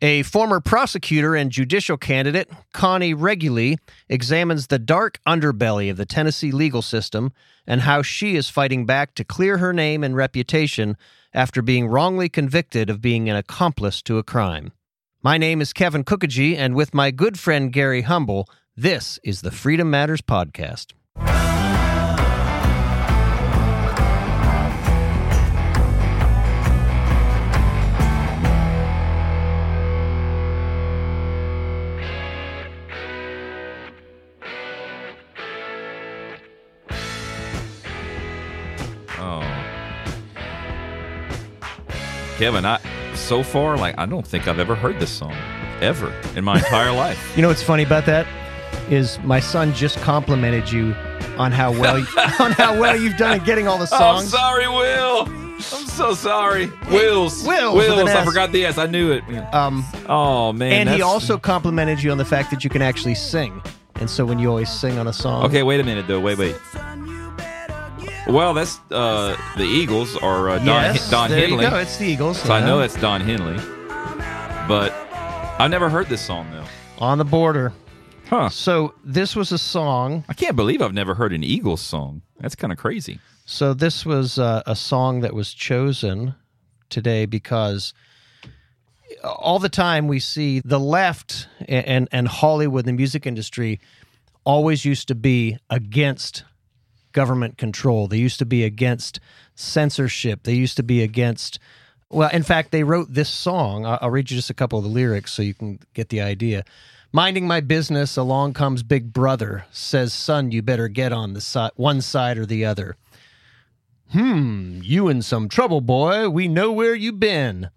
A former prosecutor and judicial candidate, Connie Reguli, examines the dark underbelly of the Tennessee legal system and how she is fighting back to clear her name and reputation after being wrongly convicted of being an accomplice to a crime. My name is Kevin Kookogey, and with my good friend Gary Humble, this is the Freedom Matters Podcast. Kevin, I so far like I don't think I've ever heard this song ever in my entire life. You know what's funny about that is my son just complimented you on how well on how well you've done at getting all the songs. I'm sorry, Will. I'm so sorry. Wills. Wills Wills. I forgot the S. I knew it. Um, Oh man. and he also complimented you on the fact that you can actually sing. And so when you always sing on a song, Okay, wait a minute though. Wait, wait. Well, that's uh the Eagles or uh, Don yes, Don there Henley. you go. It's the Eagles. So I know that's Don Henley. But I've never heard this song though. on the border. Huh. So this was a song. I can't believe I've never heard an Eagles song. That's kind of crazy. So this was uh, a song that was chosen today because all the time we see the left and and, and Hollywood, the music industry, always used to be against government control. They used to be against censorship. They used to be against. Well, in fact, they wrote this song. I'll read you just a couple of the lyrics so you can get the idea. Minding my business, along comes Big Brother. Says, son, you better get on the side, one side or the other. Hmm, you in some trouble, boy. We know where you been.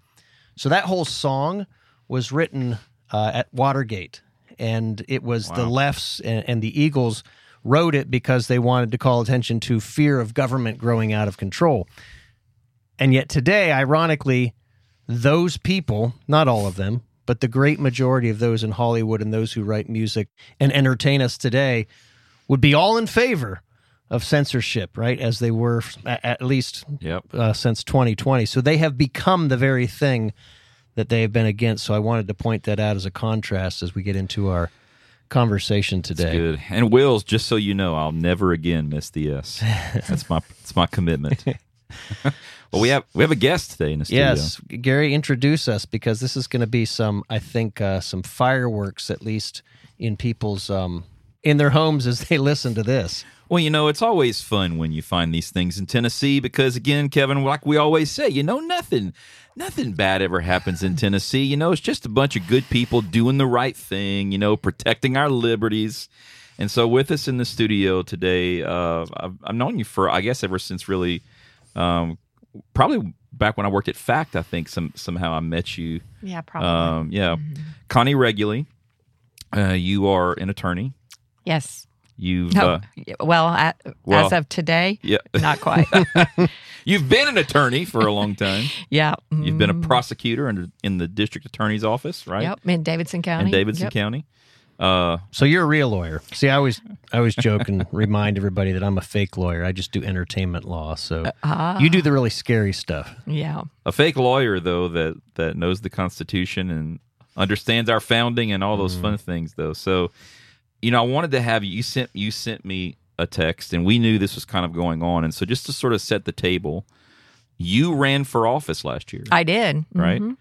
So that whole song was written uh, at Watergate, and it was the lefts and, and the Eagles wrote it because they wanted to call attention to fear of government growing out of control. And yet today, ironically, those people, not all of them, but the great majority of those in Hollywood and those who write music and entertain us today would be all in favor of censorship, right? As they were at least Yep. uh, since 2020. So they have become the very thing that they have been against. So I wanted to point that out as a contrast as we get into our conversation today. Good. And Wills, just so you know, I'll never again miss the S. That's my that's my commitment. well, we have we have a guest today in the studio. Yes, Gary, introduce us because this is going to be some, I think, uh, some fireworks at least in people's um, in their homes as they listen to this. Well, you know, it's always fun when you find these things in Tennessee because, again, Kevin, like we always say, you know, nothing, nothing bad ever happens in Tennessee. You know, it's just a bunch of good people doing the right thing. You know, protecting our liberties. And so, with us in the studio today, uh, I've, I've known you for, I guess, ever since really, um, probably back when I worked at Fact. I think some somehow I met you. Yeah, probably. Um, yeah, Connie Reguli. Uh, you are an attorney. yes. You've No. uh, well, a well, as of today, yeah. not quite. You've been an attorney for a long time. yeah. You've been a prosecutor in, in the district attorney's office, right? Yep. In Davidson County. In Davidson Yep. County. Uh, So you're a real lawyer. See, I always, I always joke and remind everybody that I'm a fake lawyer. I just do entertainment law. So you do the really scary stuff. Yeah. a fake lawyer, though, that, that knows the Constitution and understands our founding and all those fun things, though. So, you know, I wanted to have you. You sent you sent me a text, and we knew this was kind of going on, and so just to sort of set the table, you ran for office last year, I did. right? Mhm.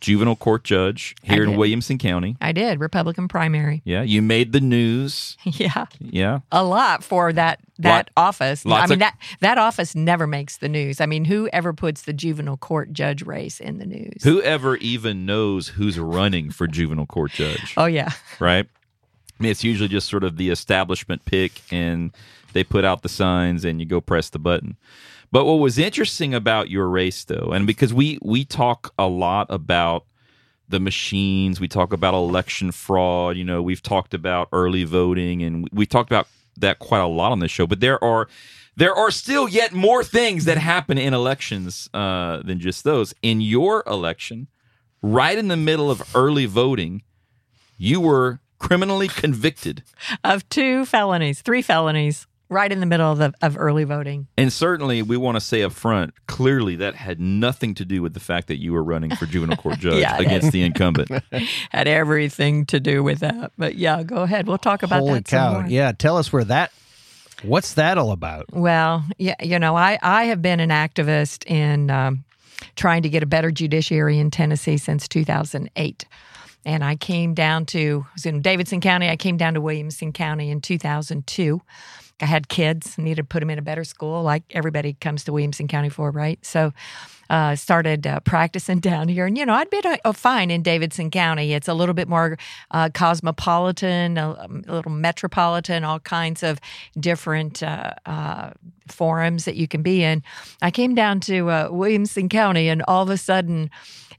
Juvenile court judge here in. Williamson County. I did. Republican primary. Yeah, you made the news. Yeah. Yeah, A lot for that that Lot- office. I mean of- that that office never makes the news. I mean, who ever puts the juvenile court judge race in the news? Whoever even knows who's running for juvenile court judge, Oh yeah. right? I mean, it's usually just sort of the establishment pick, and they put out the signs, and you go press the button. But what was interesting about your race, though, and because we we talk a lot about the machines, we talk about election fraud. You know, we've talked about early voting, and we talked about that quite a lot on this show. But there are there are still yet more things that happen in elections uh, than just those. In your election, right in the middle of early voting, you were criminally convicted. Of two felonies, three felonies right in the middle of, the, of early voting. And certainly, we want to say up front, clearly that had nothing to do with the fact that you were running for juvenile court judge Yeah, it against the incumbent. Had everything to do with that. But yeah, go ahead. We'll talk about Holy that some cow! more. Yeah, tell us where that. What's that all about? Well, yeah, you know, I, I have been an activist in um, trying to get a better judiciary in Tennessee since 2008. And I came down to, I was in Davidson County. I came down to Williamson County in 2002. I had kids, needed to put them in a better school, like everybody comes to Williamson County for, right? So, uh, started uh, practicing down here, and you know, I'd been uh, fine in Davidson County. It's a little bit more uh, cosmopolitan, a, a little metropolitan, all kinds of different uh, uh, forums that you can be in. I came down to Williamson County, and all of a sudden,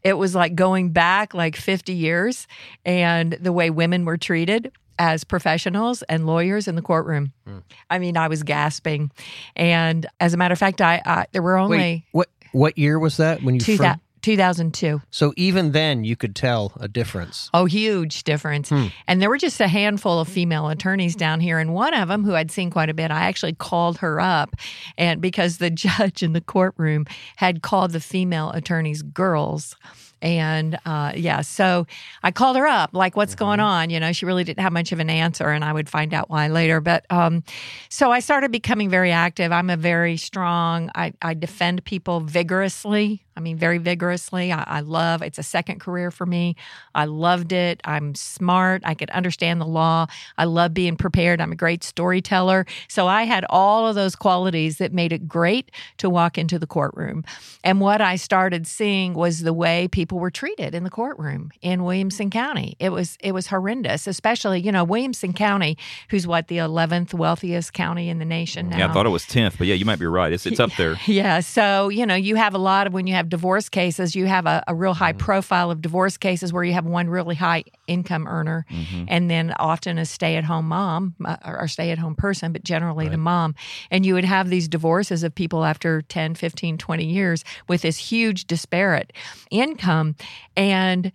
it was like going back like 50 years, and the way women were treated as professionals and lawyers in the courtroom. Hmm. I mean, I was gasping, and as a matter of fact, I, I there were only Wait, what what year was that when you two fir- 2002. So even then, you could tell a difference. Oh, huge difference. And there were just a handful of female attorneys down here. And one of them, who I'd seen quite a bit, I actually called her up. And because the judge in the courtroom had called the female attorneys girls. And uh, yeah, so I called her up, like, what's going on? You know, she really didn't have much of an answer, and I would find out why later. But um, so I started becoming very active. I'm a very strong, I, I defend people vigorously. I mean, very vigorously. I, I love it's a second career for me. I loved it. I'm smart. I could understand the law. I love being prepared. I'm a great storyteller. So I had all of those qualities that made it great to walk into the courtroom. And what I started seeing was the way people were treated in the courtroom in Williamson County. It was it was horrendous, especially you know Williamson County, who's what the 11th wealthiest county in the nation now. Yeah, I thought it was 10th, but yeah, you might be right. It's, it's up there. Yeah. So, you know, you have a lot of when you have divorce cases, you have a, a real high profile of divorce cases where you have one really high income earner and then often a stay at home mom uh, or stay at home person, but generally the mom. And you would have these divorces of people after 10, 15, 20 years with this huge disparate income. And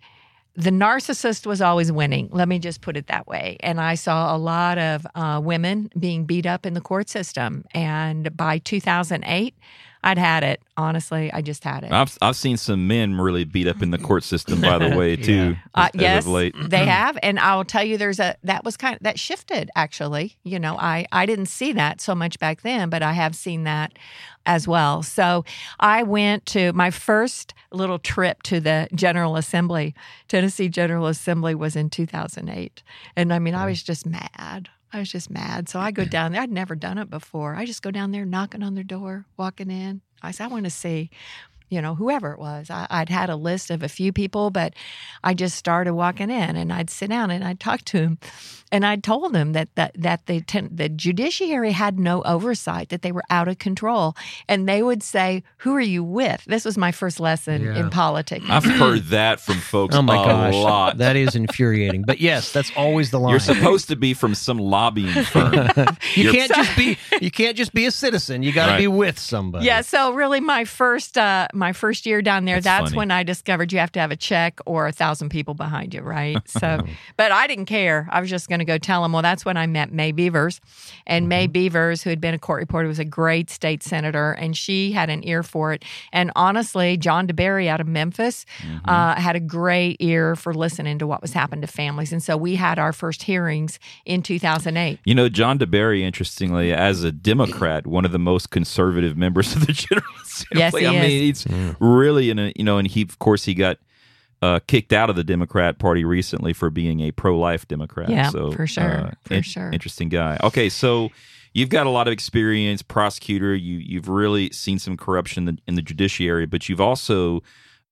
the narcissist was always winning. Let me just put it that way. And I saw a lot of uh, women being beat up in the court system. And by 2008, I'd had it. Honestly, I just had it. I've I've seen some men really beat up in the court system, by the way, too. Uh, as, as yes, of late. they have, and I'll tell you, there's a that was kind of that shifted actually. You know, I I didn't see that so much back then, but I have seen that as well. So I went to my first little trip to the General Assembly, Tennessee General Assembly, was in 2008, and I mean, I was just mad. I was just mad. So I go down there. I'd never done it before. I just go down there, knocking on their door, walking in. I said, I want to see you know, whoever it was. I, I'd had a list of a few people, but I just started walking in and I'd sit down and I'd talk to him. And I told them that, that, that the, ten, the judiciary had no oversight, that they were out of control. And they would say, Who are you with? This was my first lesson Yeah. in politics. I've heard that from folks Oh my a gosh, lot. that is infuriating. But yes, that's always the line. You're supposed to be from some lobbying firm. you you're- can't just be you can't just be a citizen. You got to Right. be with somebody. Yeah, so really, my first uh, my first year down there, That's that's, when I discovered you have to have a check or a thousand people behind you, right? So, but I didn't care. I was just going to go tell them. Well, that's when I met Mae Beavers, and Mae Beavers, who had been a court reporter, was a great state senator, and she had an ear for it. And honestly, John DeBerry out of Memphis uh, had a great ear for listening to what was happening to families, and so we had our first hearings in 2008. You know, John DeBerry, interestingly, as a Democrat, one of the most conservative members of the General Assembly. Yes, he I is. mean, he's really in a you know, and he of course he got uh, kicked out of the Democrat Party recently for being a pro-life Democrat. Yeah, so for sure, uh, for sure. interesting guy. Okay, so you've got a lot of experience, prosecutor. You you've really seen some corruption in the, in the judiciary, but you've also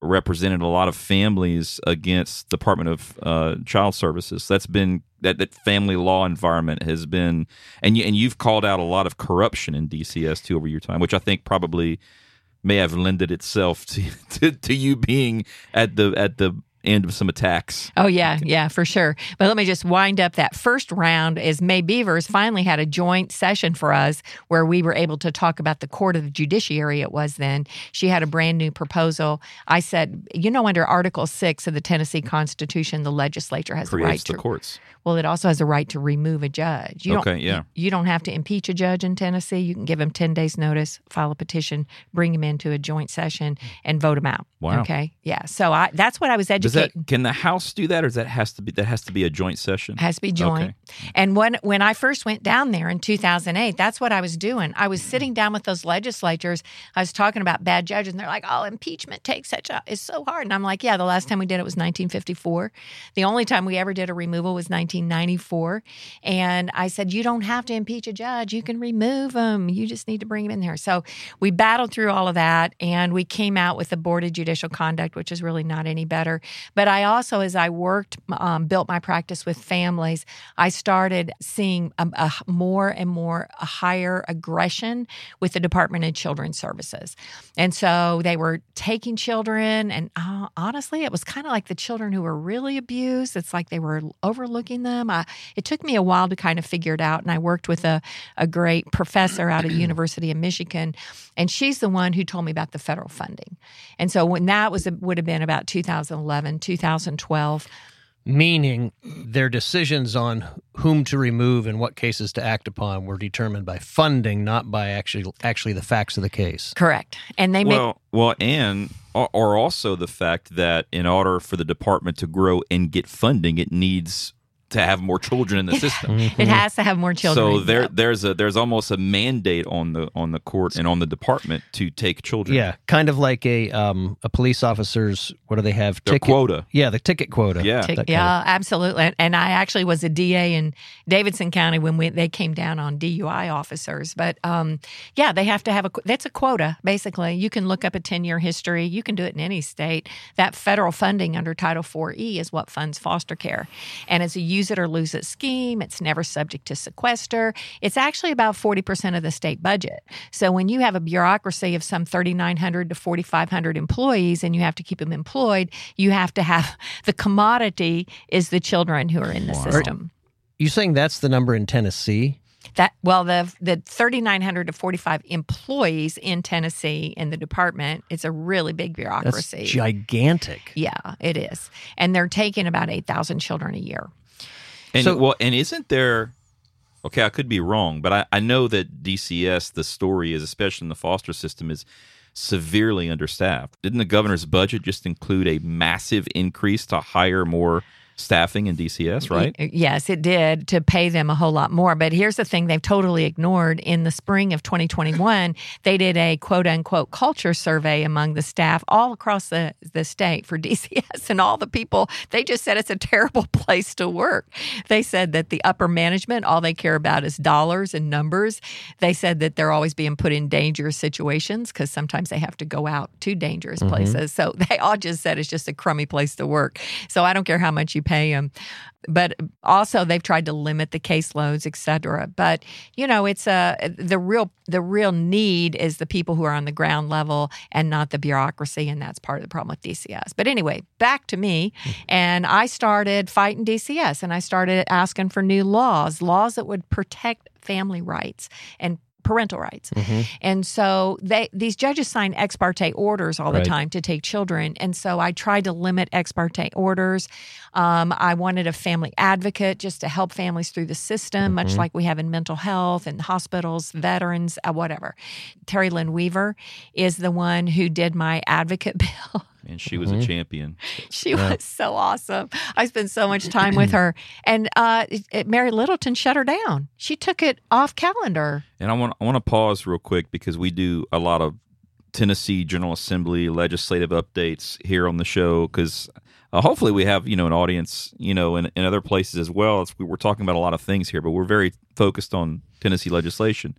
represented a lot of families against Department of uh, Child Services. That's been that that family law environment has been, and you and you've called out a lot of corruption in DCS too over your time, which I think probably may have lended itself to to, to you being at the at the end of some attacks. Oh yeah, yeah, for sure. But let me just wind up that first round is Mae Beavers finally had a joint session for us where we were able to talk about the court of the judiciary it was then. She had a brand new proposal. I said, you know, under Article 6 of the Tennessee Constitution, the legislature has the right to the courts. Well, it also has a right to remove a judge. You Okay, don't, yeah. You, you don't have to impeach a judge in Tennessee. You can give him 10 days notice, file a petition, bring him into a joint session and vote him out. Wow. Okay. Yeah. So I that's what I was educating. That can the House do that, or does that has to be that has to be a joint session? has to be joint. And when when I first went down there in 2008, that's what I was doing. I was sitting down with those legislatures. I was talking about bad judges, and they're like, "Oh, impeachment takes such a is so hard." And I'm like, "Yeah, the last time we did it was 1954. The only time we ever did a removal was 1994." And I said, "You don't have to impeach a judge. You can remove them. You just need to bring him in there." So we battled through all of that, and we came out with the Board of Judicial Conduct, which is really not any better. But I also, as I worked, um, built my practice with families, I started seeing a, a more and more a higher aggression with the Department of Children's Services. And so they were taking children, and uh, honestly, it was kind of like the children who were really abused. It's like they were overlooking them. I, it took me a while to kind of figure it out, and I worked with a, a great professor out of the University of Michigan, and she's the one who told me about the federal funding. And so when that was would have been about 2011, 2012. Meaning their decisions on whom to remove and what cases to act upon were determined by funding, not by actually actually the facts of the case. Correct. And they make Well, well, and or, or also the fact that in order for the department to grow and get funding, it needs to have more children in the system. it has to have more children. So there, Yep. there's a there's almost a mandate on the on the court and on the department to take children. Yeah, kind of like a um, a police officer's what do they have? Their quota. Yeah, the ticket quota. Yeah. That kind of- yeah, absolutely. And- And I actually was a DA in Davidson County when we, they came down on DUI officers. But um, yeah, they have to have a that's a quota basically. You can look up a ten year history. You can do it in any state. That federal funding under Title IV E is what funds foster care, and it's a use it or lose it scheme. It's never subject to sequester. It's actually about forty percent of the state budget. So when you have a bureaucracy of some thirty nine hundred to forty five hundred employees, and you have to keep them employed, you have to have the commodity is the children who are in the system. You saying that's the number in Tennessee? That well, the the thirty nine hundred to forty five employees in Tennessee in the department. It's a really big That's bureaucracy. gigantic. yeah, it is, and they're taking about eight thousand children a year. And So- well, and isn't there? Okay, I could be wrong, but I, I know that DCS, the story is, especially in the foster system, is severely understaffed. Didn't the governor's budget just include a massive increase to hire more staffing in DCS? Right. Uh, yes, it did to pay them a whole lot more. But here's the thing they've totally ignored. In the spring of 2021, they did a quote unquote culture survey among the staff all across the, the state for DCS and all the people. They just said it's a terrible place to work. They said that the upper management, all they care about is dollars and numbers. They said that they're always being put in dangerous situations because sometimes they have to go out to dangerous mm-hmm. places. So they all just said it's just a crummy place to work. So I don't care how much you pay them. But also they've tried to limit the caseloads, et cetera. But you know, it's a the real the real need is the people who are on the ground level and not the bureaucracy, and that's part of the problem with DCS. But anyway, back to me, mm-hmm. and I started fighting DCS, and I started asking for new laws, laws that would protect family rights and parental rights. And so they these judges sign ex parte orders all the time to take children. And so I tried to limit ex parte orders. Um, I wanted a family advocate just to help families through the system, much like we have in mental health and hospitals, veterans, uh, whatever. Terri Lynn Weaver is the one who did my advocate bill. And she was a champion. She was so awesome. I spent so much time with her. And uh, it- it- Mary Littleton shut her down. She took it off calendar. And I want I want to pause real quick because we do a lot of Tennessee General Assembly legislative updates here on the show because uh, hopefully we have you know an audience you know in, in other places as well. It's, we we're talking about a lot of things here, but we're very focused on Tennessee legislation.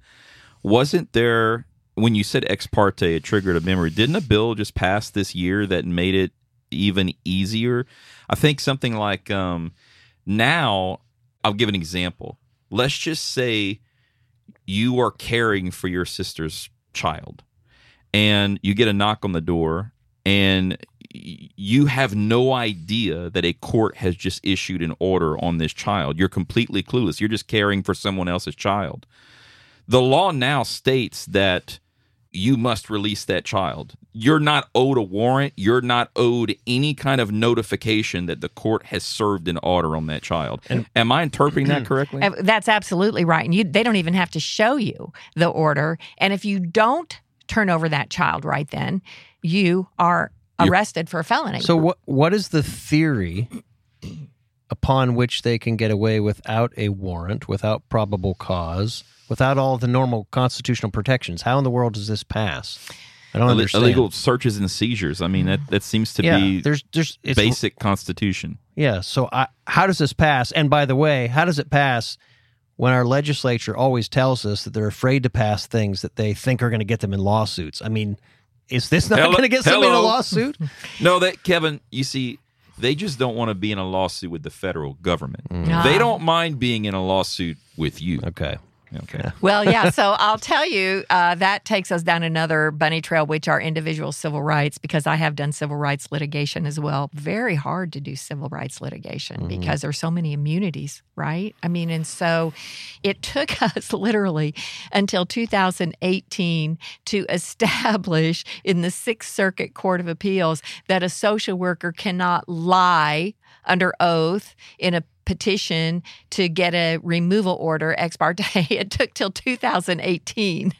Wasn't there when you said ex parte, it triggered a memory. Didn't a bill just pass this year that made it even easier? I think something like um, now. I'll give an example. Let's just say you are caring for your sister's child and you get a knock on the door and you have no idea that a court has just issued an order on this child. You're completely clueless. You're just caring for someone else's child. The law now states that you must release that child. You're not owed a warrant. You're not owed any kind of notification that the court has served an order on that child. Am I interpreting that correctly? That's absolutely right. And you, they don't even have to show you the order. And if you don't turn over that child right then, you are You're- arrested for a felony. So what what is the theory upon which they can get away without a warrant, without probable cause, without all the normal constitutional protections? How in the world does this pass? I don't Ill- understand. Illegal searches and seizures. I mean, that, that seems to yeah, be there's there's it's, basic constitution. Yeah. So I, how does this pass? And by the way, how does it pass when our legislature always tells us that they're afraid to pass things that they think are going to get them in lawsuits? I mean, is this not going to get somebody in a lawsuit? No, that Kevin, you see, they just don't want to be in a lawsuit with the federal government. Ah. They don't mind being in a lawsuit with you. Okay. Okay. Well, yeah. So I'll tell you, uh, that takes us down another bunny trail, which are individual civil rights, because I have done civil rights litigation as well. Very hard to do civil rights litigation because there's so many immunities, right? I mean, and so it took us literally until 2018 to establish in the Sixth Circuit Court of Appeals that a social worker cannot lie under oath in a petition to get a removal order ex parte. It took till 2018.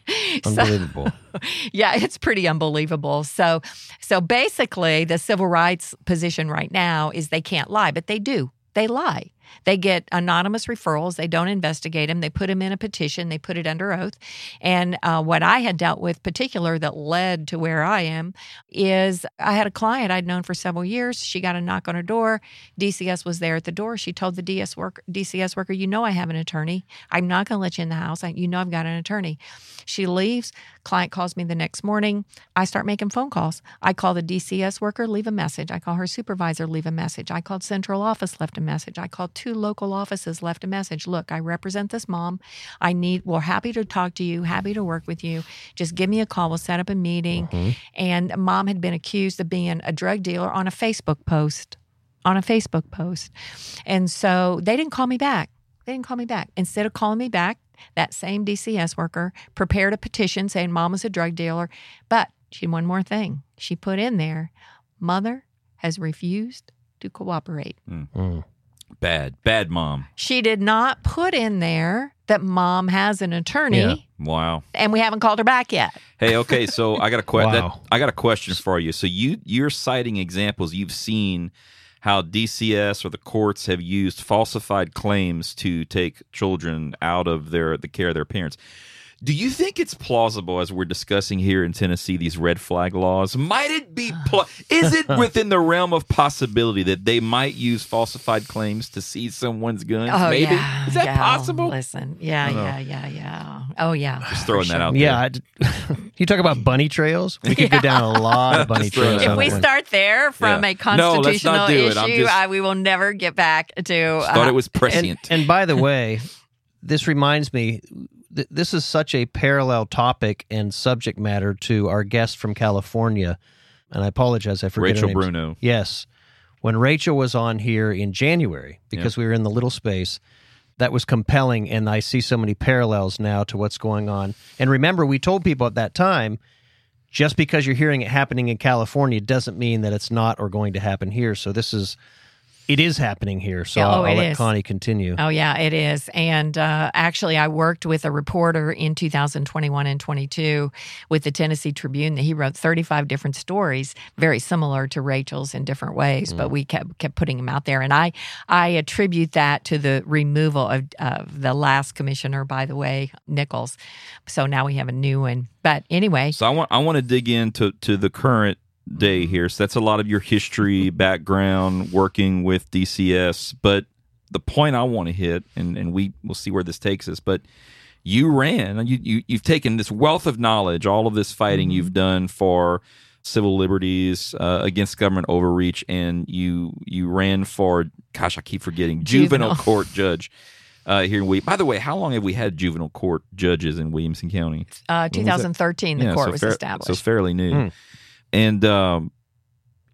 So, Unbelievable. yeah, it's pretty unbelievable. So, so basically, the civil rights position right now is they can't lie, but they do. They lie. They get anonymous referrals. They don't investigate them. They put them in a petition. They put it under oath. And uh, what I had dealt with, particular that led to where I am, is I had a client I'd known for several years. She got a knock on her door. DCS was there at the door. She told the DS work, DCS worker, "You know I have an attorney. I'm not going to let you in the house. I, you know I've got an attorney." She leaves. Client calls me the next morning. I start making phone calls. I call the DCS worker, leave a message. I call her supervisor, leave a message. I called central office, left a message. I called two local offices, left a message. Look, I represent this mom. I need, we're happy to talk to you, happy to work with you. Just give me a call. We'll set up a meeting. And mom had been accused of being a drug dealer on a Facebook post. On a Facebook post. And so they didn't call me back. They didn't call me back. Instead of calling me back, that same DCS worker prepared a petition saying mom was a drug dealer. But she had one more thing. She put in there, mother has refused to cooperate. Mm. Bad, bad mom. She did not put in there that mom has an attorney, Yeah. Wow. and we haven't called her back yet. Hey, okay, so I got a question. Wow. I got a question for you. So you you're citing examples you've seen how DCS or the courts have used falsified claims to take children out of their the care of their parents. Do you think it's plausible, as we're discussing here in Tennessee, these red flag laws? Might it be? Pl- is it within the realm of possibility that they might use falsified claims to seize someone's guns? Maybe Oh, yeah, is that yeah. possible? Listen, yeah, I don't know. yeah, yeah, yeah. Oh, yeah. Just throwing that out Yeah. there. I, you talk about bunny trails. We could go down a lot of bunny trails. If we one. start there from Yeah. a No, let's not constitutional do issue, just- I, we will never get back to. Just thought uh, it was prescient. And, and by the way, this reminds me, th- this is such a parallel topic and subject matter to our guest from California. And I apologize, I forget her Rachel name. Bruno. Yes. When Rachel was on here in January, because we were in the little space, that was compelling. And I see so many parallels now to what's going on. And remember, we told people at that time just because you're hearing it happening in California doesn't mean that it's not or going to happen here. So this is, it is happening here. So Yeah, oh, I'll, I'll let is. Connie continue. Oh, yeah, it is. And uh, actually, I worked with a reporter in 2021 and 22 with the Tennessee Tribune that he wrote 35 different stories, very similar to Rachel's in different ways, but we kept kept putting them out there. And I I attribute that to the removal of, of the last commissioner, by the way, Nichols. So now we have a new one. But anyway, So I want I want to dig into to the current day here. So that's a lot of your history background working with DCS. But the point I want to hit, and and we will see where this takes us. But you ran. You, you you've taken this wealth of knowledge, all of this fighting you've done for civil liberties uh, against government overreach, and you you ran for gosh, I keep forgetting juvenile, Juvenile. court judge. Uh, here in William. By the way, how long have we had juvenile court judges in Williamson County? uh, When was it? 2013, the Yeah, court so was fair- established. So fairly new. Hmm. And um,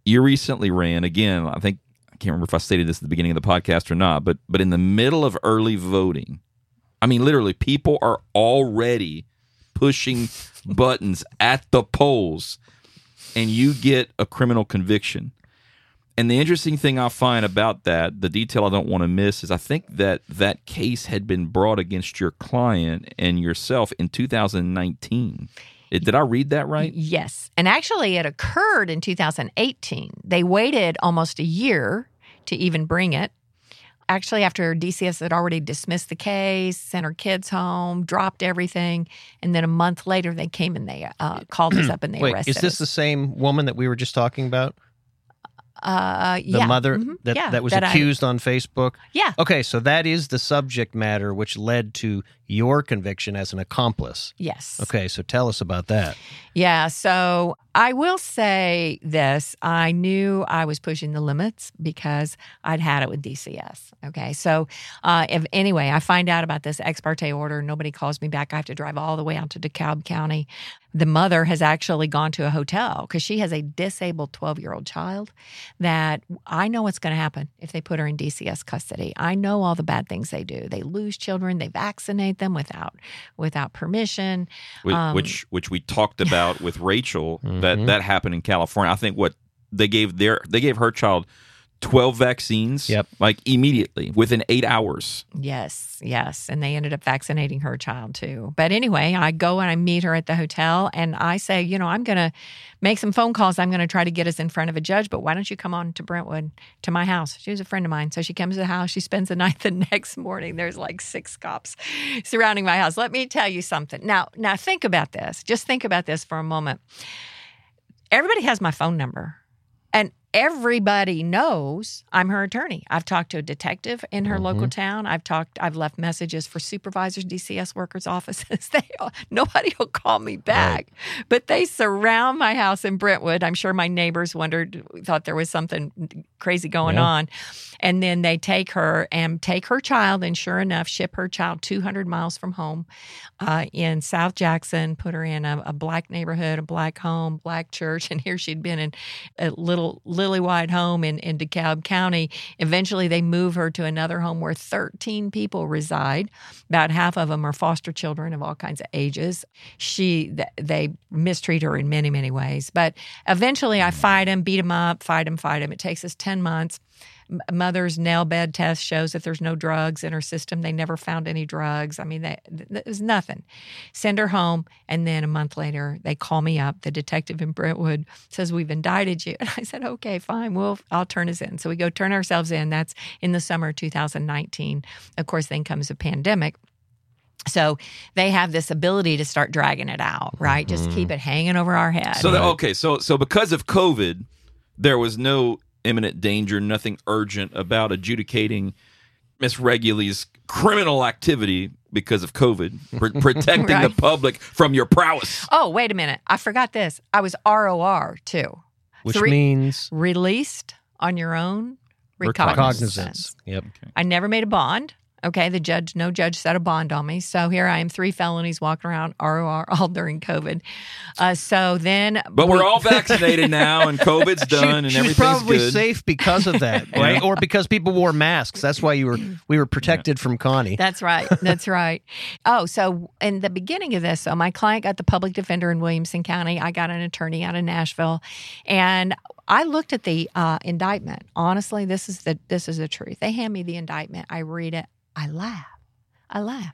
you recently ran again. I think I can't remember if I stated this at the beginning of the podcast or not, but but in the middle of early voting, I mean, literally, people are already pushing buttons at the polls, and you get a criminal conviction. And the interesting thing I find about that, the detail I don't want to miss, is I think that that case had been brought against your client and yourself in 2019. Did I read that right? Yes. And actually, it occurred in 2018. They waited almost a year to even bring it. Actually, after DCS had already dismissed the case, sent her kids home, dropped everything, and then a month later they came and they uh, called us up and they Wait, arrested is this us. the same woman that we were just talking about? uh, The yeah. mother Mhm. that, Yeah, that was I- accused on Facebook? yeah. Okay, so that is the subject matter which led to your conviction as an accomplice. Yes. Okay, so tell us about that. Yeah. So I will say this I knew I was pushing the limits because I'd had it with DCS. Okay. So, uh, if anyway, I find out about this ex parte order, nobody calls me back. I have to drive all the way out to DeKalb County. The mother has actually gone to a hotel because she has a disabled 12 year old child that I know what's going to happen if they put her in DCS custody. I know all the bad things they do. They lose children, they vaccinate them without without permission. Whi- Um, which which we talked about with Rachel that Mhm. that happened in California. I think what they gave their they gave her child twelve vaccines. Yep. like immediately within eight hours. Yes, yes. And they ended up vaccinating her child too. But anyway, I go and I meet her at the hotel and I say, you know, I'm going to make some phone calls. I'm going to try to get us in front of a judge, but why don't you come on to Brentwood to my house? She was a friend of mine. So she comes to the house. She spends the night the next morning. There's like six cops surrounding my house. Let me tell you something. Now, now think about this. Just think about this for a moment. Everybody has my phone number. And everybody knows I'm her attorney. I've talked to a detective in her local town. I've talked. I've left messages for supervisors, DCS workers' offices. They all, nobody will call me back, but they surround my house in Brentwood. I'm sure my neighbors wondered, thought there was something crazy going Yeah. on, and then they take her and take her child, and sure enough, ship her child 200 miles from home uh, in South Jackson. Put her in a, a black neighborhood, a black home, black church, and here she'd been in a little lily white home in, in DeKalb County. Eventually, they move her to another home where 13 people reside. About half of them are foster children of all kinds of ages. She, they mistreat her in many, many ways. But eventually, I fight them, beat them up, fight them, fight them. It takes us 10 months. M- Mother's nail bed test shows that there's no drugs in her system. They never found any drugs. I mean, they, th- there's nothing. Send her home, and then a month later, they call me up. The detective in Brentwood says we've indicted you, and I said, okay, fine. We'll I'll turn us in. So we go turn ourselves in. That's in the summer of 2019. Of course, then comes a pandemic. So they have this ability to start dragging it out, right? Just mm-hmm. keep it hanging over our head. So that, okay, so so because of COVID, there was no imminent danger, nothing urgent about adjudicating Miss Reguli's criminal activity because of COVID, pr- protecting the public from your prowess. oh, wait a minute. I forgot this. I was ROR too. Which Three- means Released on your own Recognizance. cognizance. Yep. I never made a bond. Okay, the judge, no judge set a bond on me. So here I am, three felonies walking around ROR all during COVID. Uh, so then, But we- we're all vaccinated now, and COVID's She, done, and she was everything's probably good. safe because of that, right? Or because people wore masks. That's why you were we were protected from Connie. That's right. That's right. Oh, so in the beginning of this, so my client got the public defender in Williamson County. I got an attorney out of Nashville, and I looked at the uh, indictment. Honestly, this is the this is the truth. They hand me the indictment. I read it. I laugh. I laugh.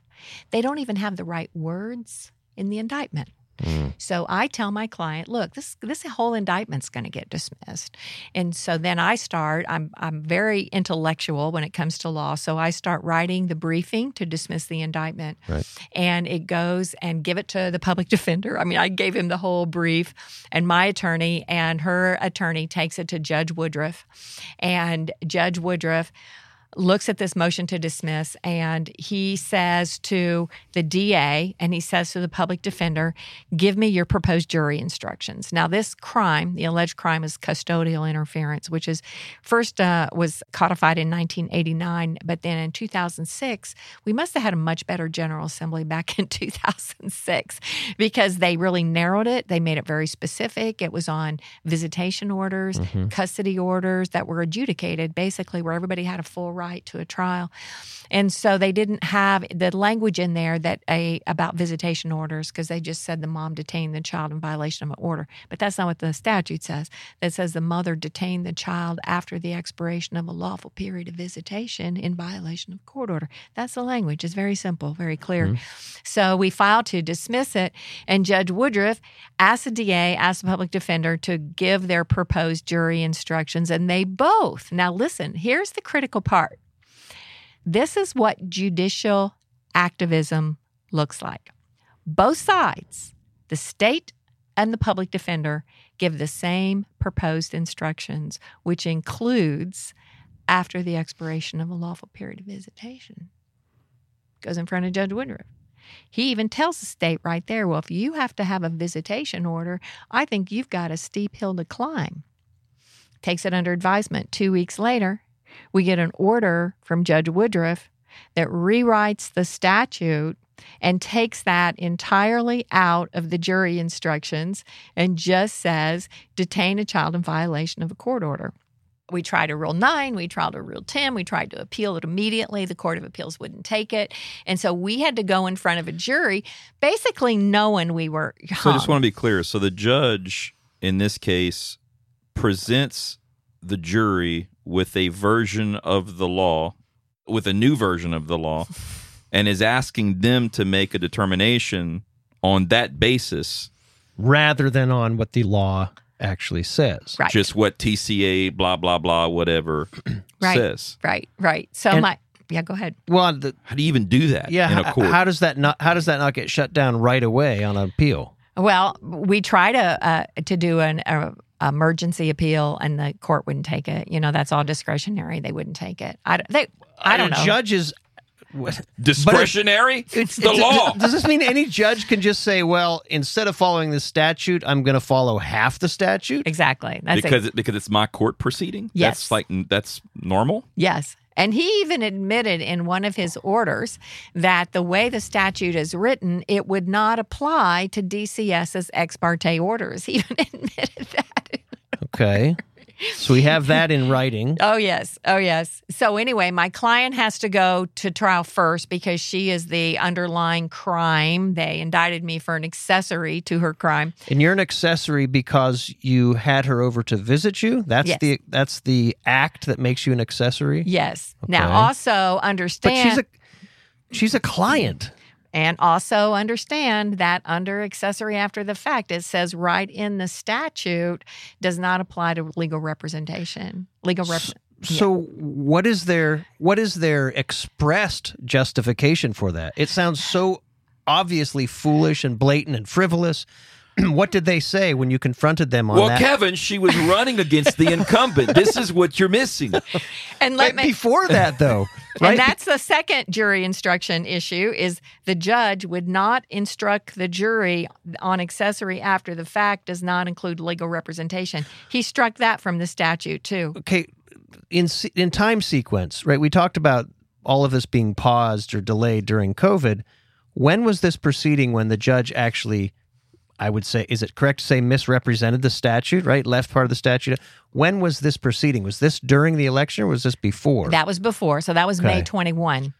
They don't even have the right words in the indictment. Mm. So I tell my client, look, this this whole indictment's going to get dismissed. And so then I start, I'm I'm very intellectual when it comes to law. So I start writing the briefing to dismiss the indictment. Right. And it goes and give it to the public defender. I mean, I gave him the whole brief and my attorney and her attorney takes it to Judge Woodruff. And Judge Woodruff looks at this motion to dismiss and he says to the DA and he says to the public defender, Give me your proposed jury instructions. Now, this crime, the alleged crime, is custodial interference, which is first uh, was codified in 1989, but then in 2006, we must have had a much better General Assembly back in 2006 because they really narrowed it. They made it very specific. It was on visitation orders, Mm-hmm. custody orders that were adjudicated, basically, where everybody had a full right to a trial. And so they didn't have the language in there that a about visitation orders because they just said the mom detained the child in violation of an order. But that's not what the statute says. That says the mother detained the child after the expiration of a lawful period of visitation in violation of court order. That's the language. It's very simple, very clear. Mm-hmm. So we filed to dismiss it, and Judge Woodruff asked the DA, asked the public defender to give their proposed jury instructions, and they both. Now, listen, here's the critical part. This is what judicial activism looks like. Both sides, the state and the public defender, give the same proposed instructions, which includes after the expiration of a lawful period of visitation. Goes in front of Judge Woodruff. He even tells the state right there, well, if you have to have a visitation order, I think you've got a steep hill to climb. Takes it under advisement. Two weeks later, we get an order from Judge Woodruff that rewrites the statute and takes that entirely out of the jury instructions and just says detain a child in violation of a court order. We tried a Rule 9, we tried a Rule 10, we tried to appeal it immediately. The Court of Appeals wouldn't take it. And so we had to go in front of a jury, basically knowing we were So I just want to be clear. So the judge in this case presents the jury with a version of the law, with a new version of the law, and is asking them to make a determination on that basis, rather than on what the law actually says. right. just what TCA, blah, blah, blah, whatever Right. says. right, right. So And- my, yeah, go ahead. Well, the, How do you even do that yeah. in a How, court? how does that not? How does that not get shut down right away on appeal? Well, we try to uh, to do an uh, emergency appeal, and the court wouldn't take it. You know, that's all discretionary. They wouldn't take it. I, they, I don't A know. Judge is. what- Discretionary? It's the it's- law. Does this mean any judge can just say, "Well, instead of following the statute, I'm going to follow half the statute"? exactly. That's because it. it, because it's my court proceeding. Yes. that's like that's normal. Yes. And he even admitted in one of his orders that the way the statute is written, it would not apply to DCS's ex parte orders. He even admitted that. Okay, so we have that in writing. Oh, yes. Oh, yes. So, anyway, my client has to go to trial first because she is the underlying crime. They indicted me for an accessory to her crime. And you're an accessory because you had her over to visit you. That's Yes. the that's the act that makes you an accessory. Yes. Okay. Now, also But understand. she's a she's a client. And also understand that under accessory after the fact, it says right in the statute does not apply to legal representation. Legal rep. So what is their what is their expressed justification for that? It sounds so obviously foolish and blatant and frivolous. what did they say when you confronted them on Well, that? Kevin, she was running against the incumbent. This is what you're missing. And let me. before that though, right? And that's the second jury instruction issue is the judge would not instruct the jury on accessory after the fact does not include legal representation. He struck that from the statute too. okay in in time sequence right we talked about all of this being paused or delayed during covid when was this proceeding when the judge actually i would say is it correct to say misrepresented the statute right left part of the statute when was this proceeding was this during the election or was this before That was before, so that was May 21.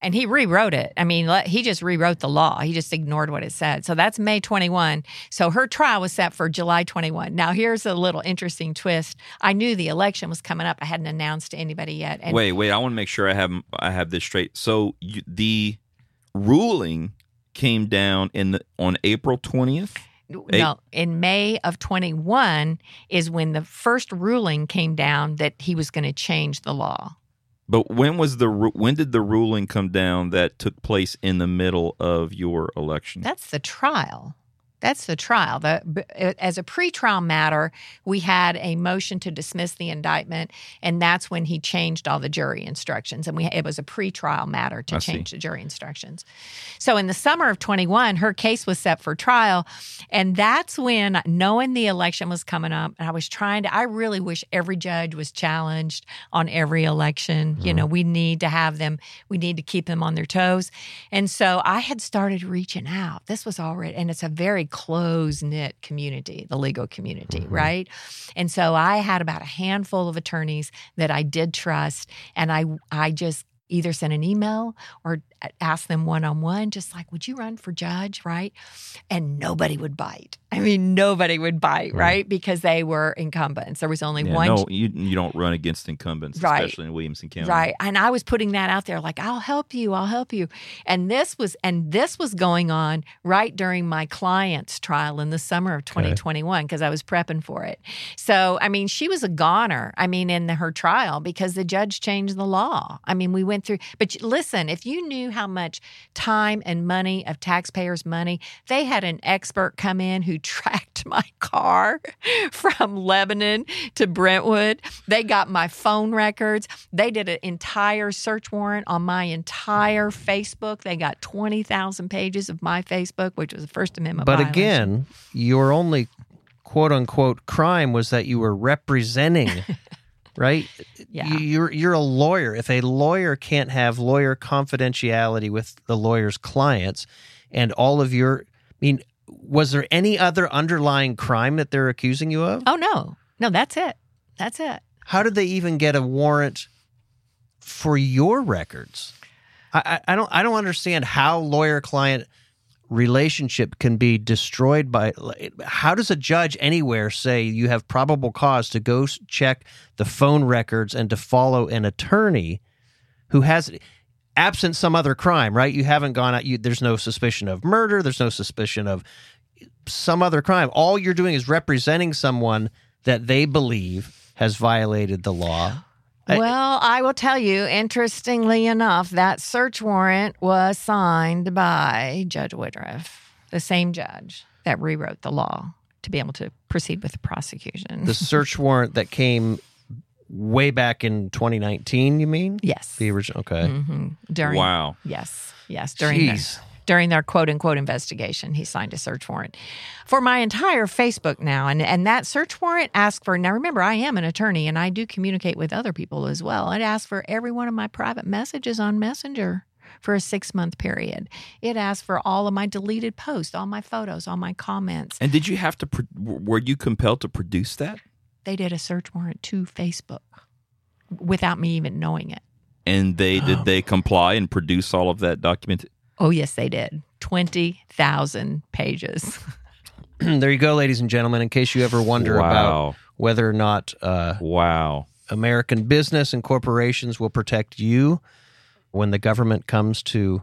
And he rewrote it. I mean, he just rewrote the law. He just ignored what it said. So that's May 21. So her trial was set for July 21. Now, here's a little interesting twist. I knew the election was coming up. I hadn't announced to anybody yet. And wait, wait. I want to make sure I have I have this straight. So you, the ruling came down in the on April twentieth. no, in May of 21 is when the first ruling came down that he was going to change the law. But when was the when did the ruling come down that took place in the middle of your election? That's the trial. That's the trial. The, as a pretrial matter, we had a motion to dismiss the indictment, and that's when he changed all the jury instructions. And we it was a pretrial matter to I see. change the jury instructions. So in the summer of 21, her case was set for trial, and that's when knowing the election was coming up, and I was trying to. I really wish every judge was challenged on every election. You mm-hmm. know, we need to have them. We need to keep them on their toes. And so I had started reaching out. This was already, and it's a very close knit community, the legal community, mm-hmm. right? And so I had about a handful of attorneys that I did trust, and I I just either sent an email or asked them one on one, just like, would you run for judge, right? And nobody would bite. I mean, nobody would bite, right? Because they were incumbents. There was only Yeah, one no, you you don't run against incumbents, Right. especially in Williamson County. Right. And I was putting that out there like I'll help you, I'll help you. And this was and this was going on right during my client's trial in the summer of 2021 because I was prepping for it. So, I mean, she was a goner. I mean, in the, her trial because the judge changed the law. I mean, we went through but listen, if you knew how much time and money of taxpayers' money, they had an expert come in who tracked my car from Lebanon to Brentwood. They got my phone records. They did an entire search warrant on my entire Facebook. They got 20,000 pages of my Facebook, which was a First Amendment But violation. again, your only quote unquote crime was that you were representing, right? Yeah. You- You're you're a lawyer. If a lawyer can't have lawyer confidentiality with the lawyer's clients, and all of your, I mean, was there any other underlying crime that they're accusing you of? Oh, no. No, that's it. That's it. How did they even get a warrant for your records? I, I, I don't I don't understand how lawyer client relationship can be destroyed by how does a judge anywhere say you have probable cause to go check the phone records and to follow an attorney who has absent some other crime right? You haven't gone out you there's no suspicion of murder there's no suspicion of some other crime. All you're doing is representing someone that they believe has violated the law. Well, I will tell you, interestingly enough, that search warrant was signed by Judge Woodruff, the same judge that rewrote the law to be able to proceed with the prosecution. the search warrant that came way back in 2019 you mean yes. the original okay hmm During Wow. Yes, yes. During their, Jeez. during their quote unquote investigation, he signed a search warrant for my entire Facebook now, and and that search warrant asked for. Now remember, I am an attorney, and I do communicate with other people as well. It asked for every one of my private messages on Messenger. For a six month period. It asked for all of my deleted posts, all my photos, all my comments. And did you have to? Pro- were you compelled to produce that? They did a search warrant to Facebook without me even knowing it. And they Oh. did they comply and produce all of that document? Oh, yes, they did. 20,000 pages. there you go ladies and gentlemen in case you ever wonder about whether or not uh, Wow. american business and corporations will protect you when the government comes to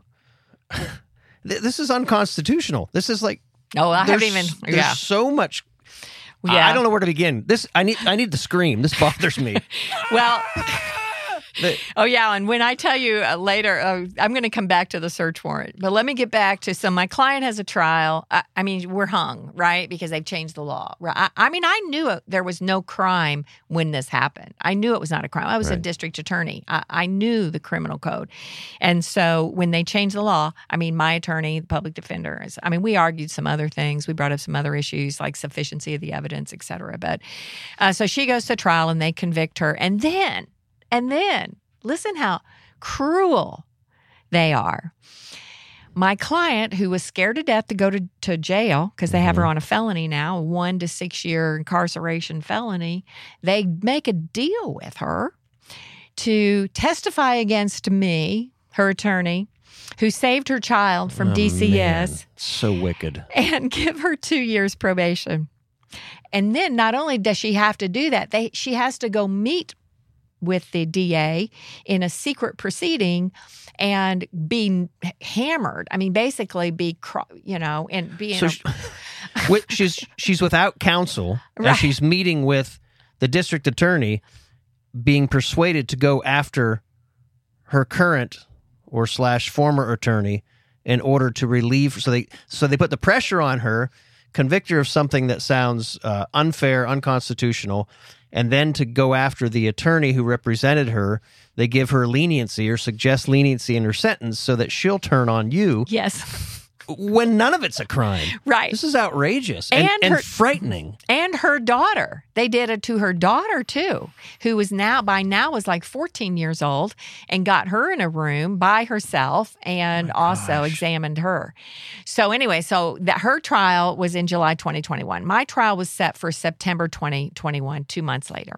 this is unconstitutional this is like Oh, I haven't there's- even. there's Yeah. so much I- Yeah. I don't know where to begin. This I need I need to scream. This bothers me. Well, The- oh yeah, and when I tell you uh, later, uh, I'm going to come back to the search warrant. But let me get back to so my client has a trial. I, I mean, we're hung right because they've changed the law. Right? I, I mean, I knew it, there was no crime when this happened. I knew it was not a crime. I was a district attorney. I, I knew the criminal code, and so when they changed the law, I mean, my attorney, the public defender, is. I mean, we argued some other things. We brought up some other issues like sufficiency of the evidence, et cetera. But uh, so she goes to trial and they convict her, and then and then listen how cruel they are. My client, who was scared to death to go to, to jail because they have her mm-hmm. on a felony now, a one to six year incarceration felony, they make a deal with her to testify against me, her attorney, who saved her child from Oh, DCS man. So wicked. and give her two years probation. And then not only does she have to do that, they she has to go meet with the DA in a secret proceeding and be hammered. I mean, basically be, you know, and be in So she, she's she's without counsel Right. she's meeting with the district attorney, being persuaded to go after her current or slash former attorney in order to relieve. So they so they put the pressure on her convict her of something that sounds uh, unfair, unconstitutional, and then to go after the attorney who represented her. They give her leniency or suggest leniency in her sentence so that she'll turn on you Yes. When none of it's a crime. Right. This is outrageous and, And and her- frightening. and her daughter. They did it to her daughter too, who was now by now was like 14 years old and got her in a room by herself and oh also examined her. So anyway, so that her trial was in July 2021. My trial was set for September 2021, 2 months later.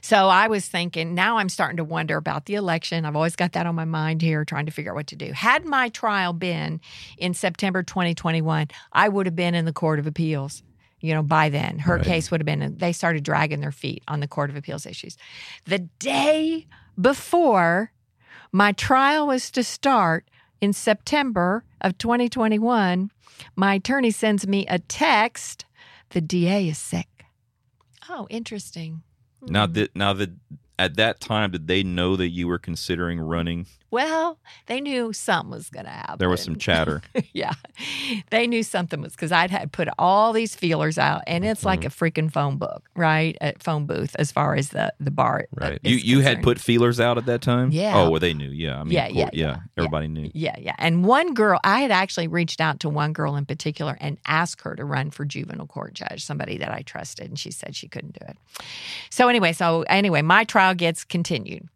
So I was thinking, now I'm starting to wonder about the election. I've always got that on my mind here, trying to figure out what to do. Had my trial been in September 2021, I would have been in the Court of Appeals. You know, by then, her Right. case would have been, they started dragging their feet on the Court of Appeals issues. The day before my trial was to start in September of 2021, my attorney sends me a text the DA is sick. Oh, interesting. Now Hmm. that now that at that time did they know that you were considering running? Well, they knew something was going to happen. There was some chatter. yeah, they knew something was because I'd had put all these feelers out, and it's like a Mm-hmm. freaking phone book, right? A phone booth as far as the the bar. uh, You you had put feelers out at that time? Yeah. Oh, well they knew. Yeah. I mean Yeah, of yeah, course- yeah, Everybody knew. Yeah, yeah. And one girl, I had actually reached out to one girl in particular and asked her to run for juvenile court judge, somebody that I trusted, and she said she couldn't do it. So anyway, so anyway, my trial gets continued.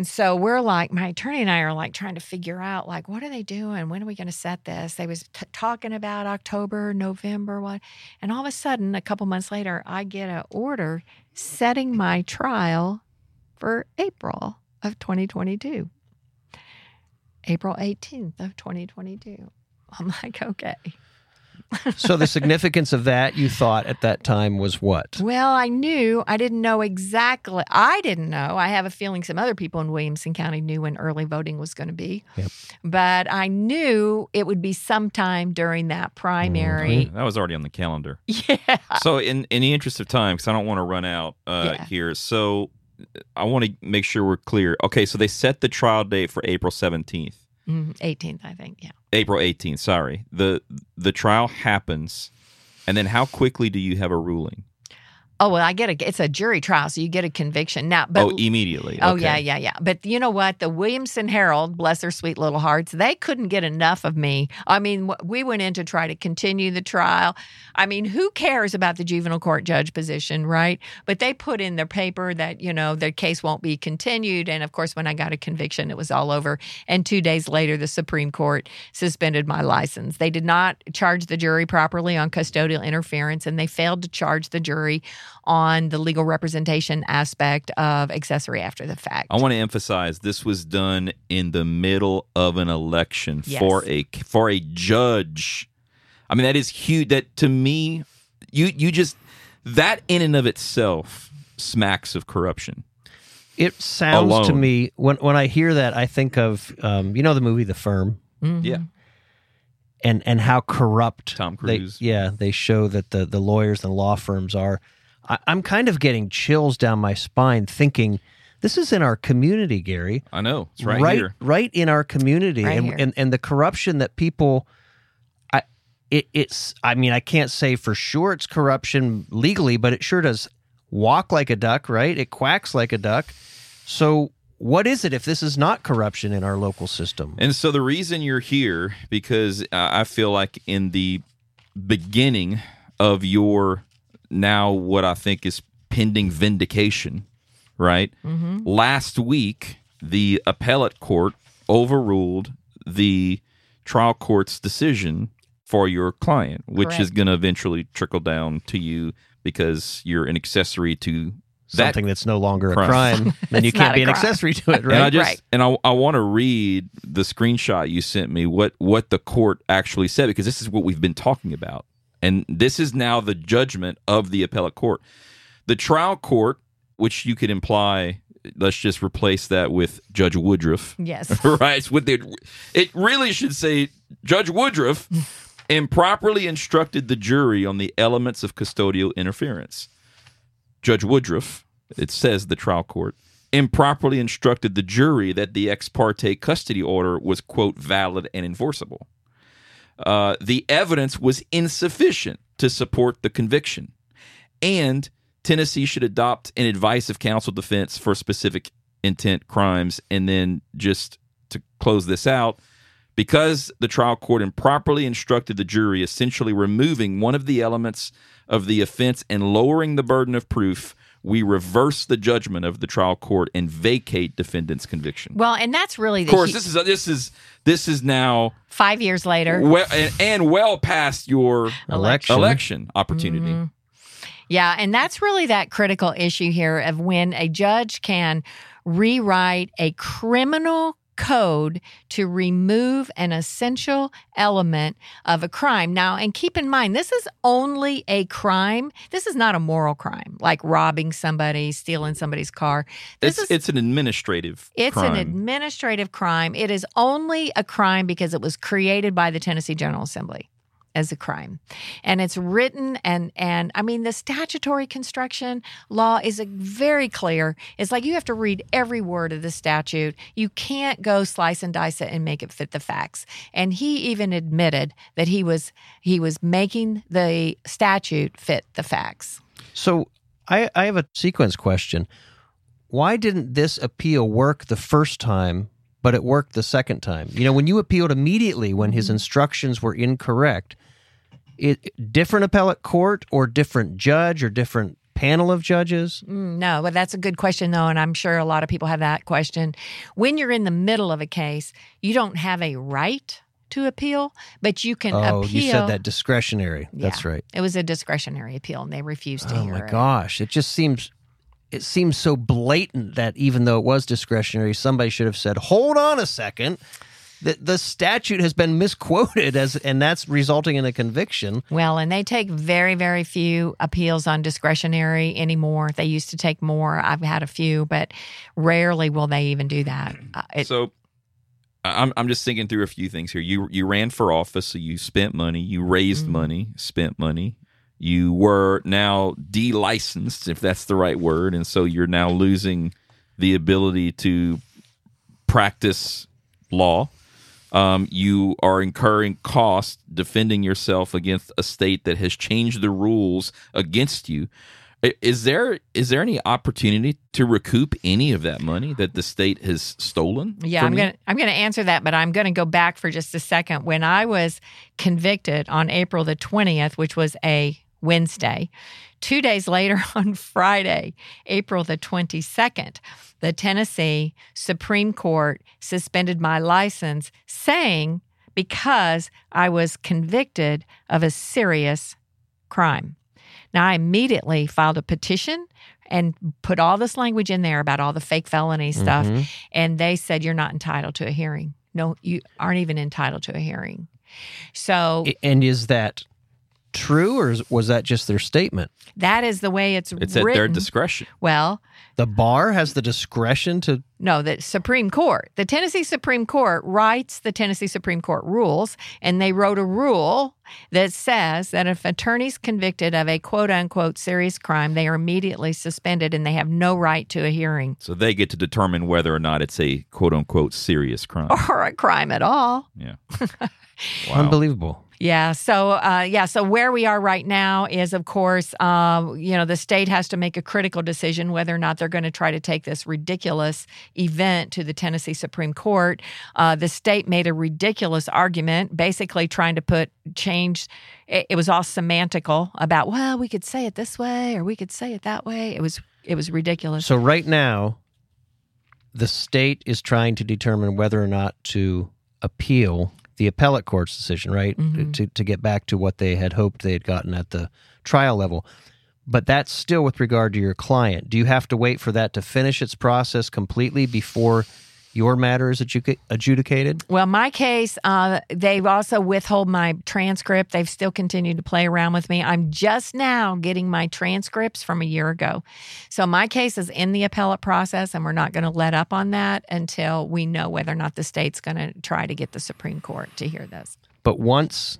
And so we're like, my attorney and I are like trying to figure out, like, what are they doing? When are we going to set this? They was t- talking about October, November, what? And all of a sudden, a couple months later, I get an order setting my trial for April of 2022. April 18th of 2022. I'm like, okay. So the significance of that you thought at that time was what? Well, I knew. I didn't know exactly. I didn't know. I have a feeling some other people in Williamson County knew when early voting was going to be. Yep. But I knew it would be sometime during that primary. That was already on the calendar. Yeah. so in in the interest of time because i don't want to run out uh Yeah. here so i want to make sure we're clear okay so they set the trial date for april 17th Mm, 18th, I think. Yeah. april 18th sorry the the trial happens and then how quickly do you have a ruling Oh well, I get a. It's a jury trial, so you get a conviction now. But oh immediately Oh Okay. yeah, yeah, yeah. But you know what? The Williamson Herald, bless their sweet little hearts, they couldn't get enough of me. I mean, we went in to try to continue the trial. I mean, who cares about the juvenile court judge position, right? But they put in their paper that you know their case won't be continued, and of course, when I got a conviction, it was all over. And two days later, the Supreme Court suspended my license. They did not charge the jury properly on custodial interference, and they failed to charge the jury on the legal representation aspect of accessory after the fact. I want to emphasize this was done in the middle of an election Yes. for a for a judge. I mean that is huge. That to me, you you just that in and of itself smacks of corruption. It sounds to me when when I hear that I think of um, you know the movie The Firm Mhm. Yeah. and and how corrupt Tom they- Cruise. yeah they show that the the lawyers and law firms are. I, I'm kind of getting chills down my spine thinking this is in our community, Gary. I know it's right, right here. right in our community Right and, here. and and the corruption that people i it, it's i mean i can't say for sure it's corruption legally but it sure does walk like a duck right it quacks like a duck so what is it if this is not corruption in our local system And so the reason you're here because uh, I feel like in the beginning of your now what I think is pending vindication, right? Mm-hmm. Last week the appellate court overruled the trial court's decision for your client, which is going to eventually trickle down to you because you're an accessory to that something that's no longer a crime. crime then you can't be an crime. accessory to it And I right just Right. and I, I want to read the screenshot you sent me what what the court actually said because this is what we've been talking about. And this is now the judgment of the appellate court. The trial court, which you could imply let's just replace that with Judge Woodruff. Yes. right? With the, it really should say Judge Woodruff improperly instructed the jury on the elements of custodial interference. Judge Woodruff, it says the trial court, improperly instructed the jury that the ex parte custody order was, quote, valid and enforceable. Uh, the evidence was insufficient to support the conviction, and Tennessee should adopt an advice of counsel defense for specific intent crimes. And then just to close this out, because the trial court improperly instructed the jury, essentially removing one of the elements of the offense and lowering the burden of proof, we reverse the judgment of the trial court and vacate defendant's conviction. Well, and that's really the Of course, hu- this is this is this is now five years later. well and, and well past your Election. election opportunity. Mm-hmm. Yeah, and that's really that critical issue here of when a judge can rewrite a criminal code to remove an essential element of a crime. Now, and keep in mind, this is only a crime. This is not a moral crime, like robbing somebody, stealing somebody's car. This It's is it's an administrative it's crime. an administrative crime. It is only a crime because it was created by the Tennessee General Assembly as a crime. And it's written and and I mean the statutory construction law is a very clear. It's like you have to read every word of the statute. You can't go slice and dice it and make it fit the facts. And he even admitted that he was he was making the statute fit the facts. So I, I have a sequence question. Why didn't this appeal work the first time, but it worked the second time? You know, when you appealed immediately when his mm-hmm. instructions were incorrect, it different appellate court or different judge or different panel of judges? Mm, No, but that's a good question, though, and I'm sure a lot of people have that question. When you're in the middle of a case, you don't have a right to appeal, but you can Oh, appeal. you said that discretionary. That's right. It was a discretionary appeal, and they refused to Oh hear my gosh, it just seems it seems so blatant that even though it was discretionary, somebody should have said, "Hold on a second. The, the statute has been misquoted as and that's resulting in a conviction." Well, and they take very, very few appeals on discretionary anymore. They used to take more. I've had a few, but rarely will they even do that. Uh, it, so I- I'm I'm just thinking through a few things here. You you ran for office, so you spent money, you raised Mhm. money, spent money. You were now de-licensed, if that's the right word, and so you're now losing the ability to practice law. Um, you are incurring costs defending yourself against a state that has changed the rules against you. Is there is there any opportunity to recoup any of that money that the state has stolen? Yeah, I'm you? gonna I'm gonna answer that, but I'm gonna go back for just a second. When I was convicted on April the 20th, which was a Wednesday, two days later on Friday, April the 22nd, the Tennessee Supreme Court suspended my license, saying because I was convicted of a serious crime. Now, I immediately filed a petition and put all this language in there about all the fake felony stuff. Mhm. And they said, You're not entitled to a hearing. No, you aren't even entitled to a hearing. So And is that true or was that just their statement? that is the way it's, It's at written. their discretion. well, The bar has the discretion to no, the Supreme Court, the Tennessee Supreme Court writes the Tennessee Supreme Court rules, and they wrote a rule that says that if attorney's convicted of a quote unquote serious crime, they are immediately suspended and they have no right to a hearing So they get to determine whether or not it's a quote unquote serious crime. or a crime at all. Yeah. unbelievable. Yeah. So, uh, yeah. So where we are right now is, of course, um, you know, the state has to make a critical decision whether or not they're going to try to take this ridiculous event to the Tennessee Supreme Court. Uh, the state made a ridiculous argument, basically trying to put change. It, it was all semantical about, well, we could say it this way or we could say it that way. It was it was ridiculous. So right now the state is trying to determine whether or not to appeal the appellate court's decision, right? Mhm. To to get back to what they had hoped they had gotten at the trial level. But that's still with regard to your client. Do you have to wait for that to finish its process completely before your matter is adjudica- adjudicated? Well, my case, uh, they've also withhold my transcript. They've still continued to play around with me. I'm just now getting my transcripts from a year ago. So my case is in the appellate process, and we're not going to let up on that until we know whether or not the state's going to try to get the Supreme Court to hear this. But once,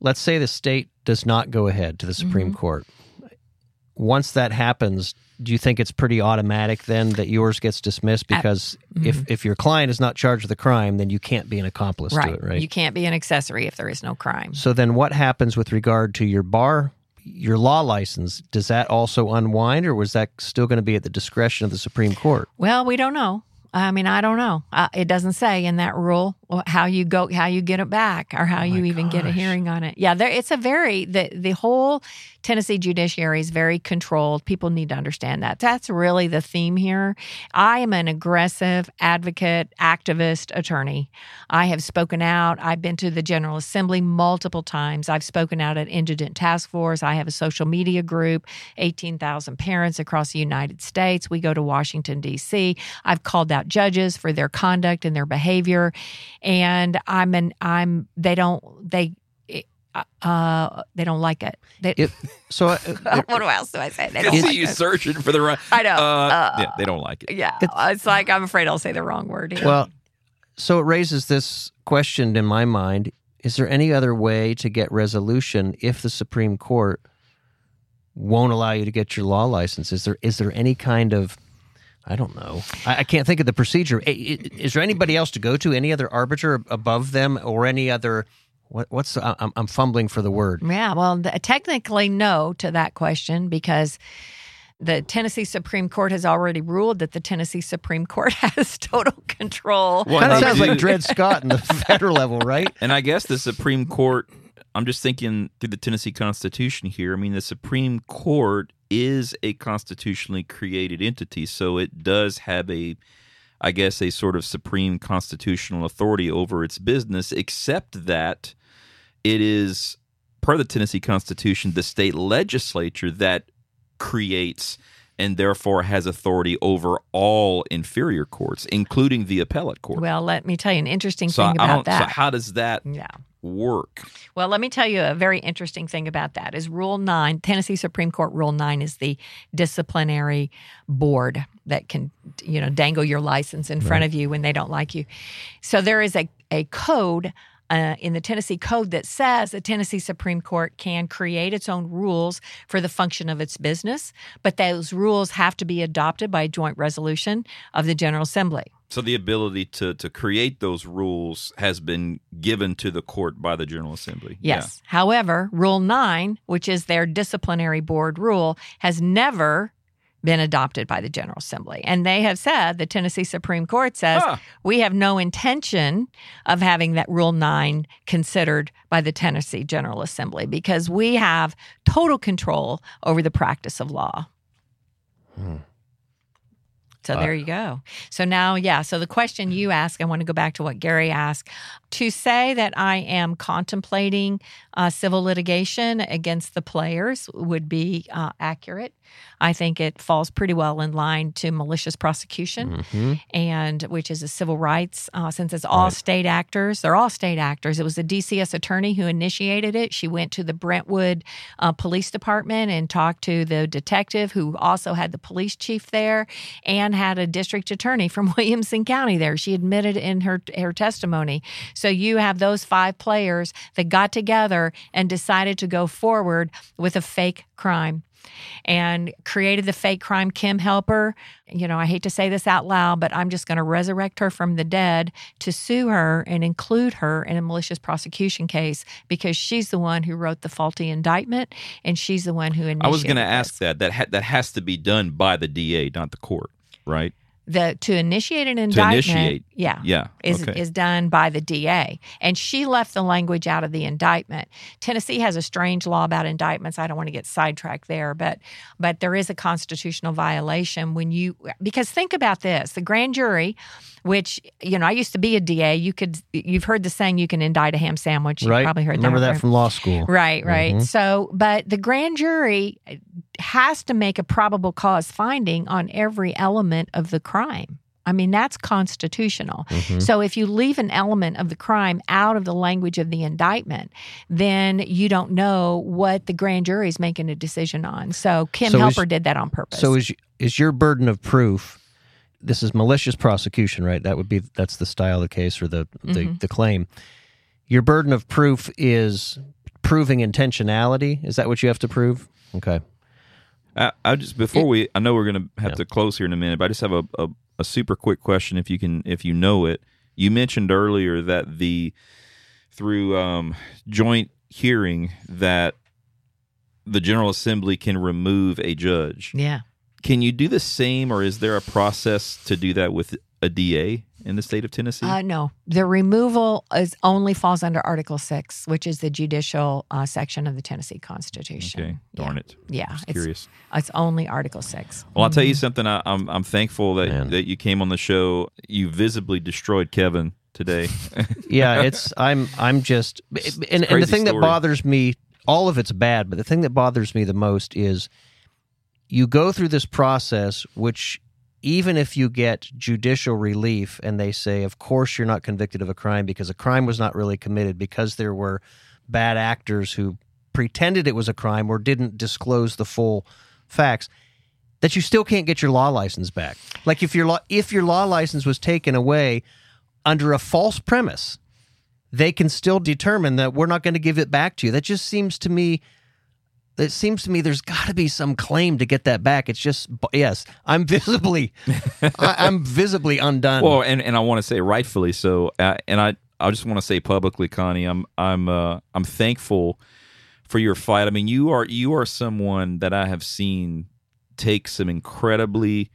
let's say the state does not go ahead to the Supreme Court, once that happens, do you think it's pretty automatic then that yours gets dismissed because if if your client is not charged with a crime, then you can't be an accomplice right. to it, right? You can't be an accessory if there is no crime. so then, what happens with regard to your bar, your law license? Does that also unwind, or was that still going to be at the discretion of the Supreme Court? Well, we don't know. I mean, I don't know. Uh, it doesn't say in that rule how you go, how you get it back, or how oh you even get a hearing on it. Yeah, there, it's a very the the whole Tennessee judiciary is very controlled. People need to understand that. That's really the theme here. I am an aggressive advocate, activist, attorney. I have spoken out. I've been to the General Assembly multiple times. I've spoken out at Indigent Task Force. I have a social media group, 18,000 parents across the United States. We go to Washington, D.C. I've called out judges for their conduct and their behavior. And I'm an, I'm, they don't, they, uh, they don't like it. They, It, so, uh, it- what else do I say? They I don't see like you it. searching for the right. I know. Uh, Uh, yeah, they don't like it. Yeah, it's like I'm afraid I'll say the wrong word. Here. well, so it raises this question in my mind: Is there any other way to get resolution if the Supreme Court won't allow you to get your law license? Is there is there any kind of I don't know. I, I can't think of the procedure. I- I- Is there anybody else to go to? Any other arbiter above them, or any other? What, what's I- I'm, I'm fumbling for the word. Yeah, well, th- technically, no to that question because the Tennessee Supreme Court has already ruled that the Tennessee Supreme Court has total control. Well, Kind of sounds like Dred Scott in the federal level, right? And I guess the Supreme Court, I'm just thinking through the Tennessee Constitution here. I mean, the Supreme Court is a constitutionally created entity, so it does have a, I guess, a sort of supreme constitutional authority over its business, except that it is, per the Tennessee Constitution, the state legislature that creates and therefore has authority over all inferior courts, including the appellate court. Well, let me tell you an interesting so thing about that. So how does that yeah. Work? Well, let me tell you a very interesting thing about that is Rule 9, Tennessee Supreme Court Rule 9 is the disciplinary board that can, you know, dangle your license in front of you when they don't like you. So there is a, a code uh, in the Tennessee Code that says the Tennessee Supreme Court can create its own rules for the function of its business, but those rules have to be adopted by a joint resolution of the General Assembly. So the ability to to create those rules has been given to the court by the General Assembly. Yes. However, Rule 9, which is their disciplinary board rule, has never been adopted by the General Assembly. And they have said, the Tennessee Supreme Court says, Huh. we have no intention of having that Rule 9 considered by the Tennessee General Assembly because we have total control over the practice of law. Hmm. So there you go. So now, yeah. So the question you ask, I want to go back to what Gary asked. To say that I am contemplating uh, civil litigation against the players would be uh, accurate. I think it falls pretty well in line to malicious prosecution, and which is a civil rights. Uh, since it's all state actors, they're all state actors. It was the DCS attorney who initiated it. She went to the Brentwood uh, Police Department and talked to the detective who also had the police chief there, and had a district attorney from Williamson County there. She admitted in her her testimony. So you have those five players that got together and decided to go forward with a fake crime and created the fake crime Kim Helper. You know, I hate to say this out loud, but I'm just going to resurrect her from the dead to sue her and include her in a malicious prosecution case because she's the one who wrote the faulty indictment and she's the one who initiated I was going to ask that. That ha- that has to be done by the DA, not the court, right? The to initiate an indictment. initiate. yeah, Yeah. is okay. is done by the DA, and she left the language out of the indictment. Tennessee has a strange law about indictments. I don't want to get sidetracked there, but but there is a constitutional violation when you because think about this: the grand jury, which you know, I used to be a DA. You could you've heard the saying, "You can indict a ham sandwich." You right? probably heard Remember that, that from law school. Right, right. Mhm. So, but the grand jury has to make a probable cause finding on every element of the crime. I mean, that's constitutional. Mhm. So, if you leave an element of the crime out of the language of the indictment, then you don't know what the grand jury is making a decision on. So, Kim So is- Helper did that on purpose. So is is your burden of proof? This is malicious prosecution, right? That would be that's the style of the case or the the, Mm-hmm. the claim. Your burden of proof is proving intentionality. Is that what you have to prove? Okay. I, I just before we, I know we're going to have to close here in a minute, but I just have a, a, a super quick question. If you can, if you know it, you mentioned earlier that the through um, joint hearing that the General Assembly can remove a judge. Yeah. Can you do the same, or is there a process to do that with a DA in the state of Tennessee? Uh, no, the removal is only falls under Article Six, which is the judicial uh, section of the Tennessee Constitution. okay, darn yeah. it. Yeah, Just it's, curious. it's only Article Six. Well, I'll tell you something. I, I'm I'm thankful that Man. that you came on the show. You visibly destroyed Kevin today. yeah, it's I'm I'm just and, and the crazy thing that bothers me, all of it's bad, but the thing that bothers me the most is you go through this process, which even if you get judicial relief and they say, of course you're not convicted of a crime because a crime was not really committed because there were bad actors who pretended it was a crime or didn't disclose the full facts that you still can't get your law license back. Like if your law if your law license was taken away under a false premise, they can still determine that we're not going to give it back to you. That just seems to me it seems to me there's got to be some claim to get that back. It's just yes, I'm visibly I, I'm visibly undone. well, and, and I want to say rightfully so. Uh, and I I just want to say publicly, Connie, I'm I'm uh, I'm thankful for your fight. I mean, you are you are someone that I have seen take some incredibly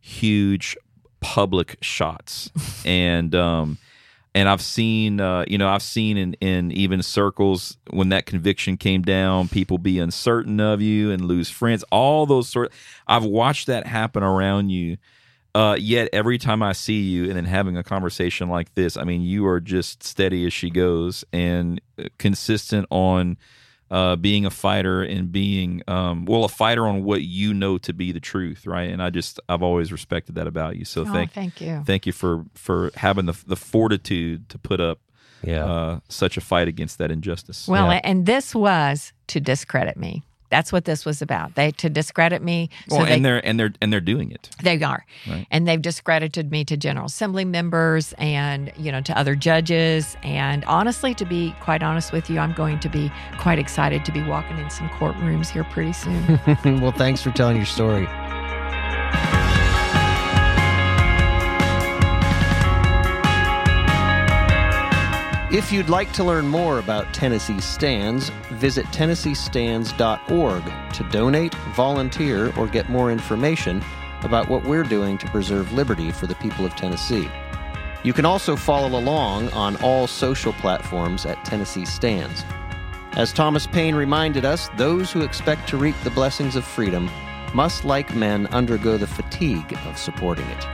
huge public shots, and um, and I've seen uh, you know I've seen in in even circles when that conviction came down, people be uncertain of you and lose friends. All those sort. I've watched that happen around you. Uh, yet every time I see you and then having a conversation like this, I mean, you are just steady as she goes and uh, consistent on uh, being a fighter and being um, well a fighter on what you know to be the truth, right? And I just I've always respected that about you. So Oh, thank thank you. thank you for for having the the fortitude to put up yeah. uh, such a fight against that injustice. Well, Yeah. and this was to discredit me. That's what this was about. They to discredit me. So Well, they, and they're and they're and they're doing it. They are. Right. And they've discredited me to General Assembly members and, you know, to other judges. And honestly, to be quite honest with you, I'm going to be quite excited to be walking in some courtrooms here pretty soon. well, thanks for telling your story. If you'd like to learn more about Tennessee Stands, visit TennesseeStands.org to donate, volunteer, or get more information about what we're doing to preserve liberty for the people of Tennessee. You can also follow along on all social platforms at Tennessee Stands. As Thomas Paine reminded us, those who expect to reap the blessings of freedom must, like men, undergo the fatigue of supporting it.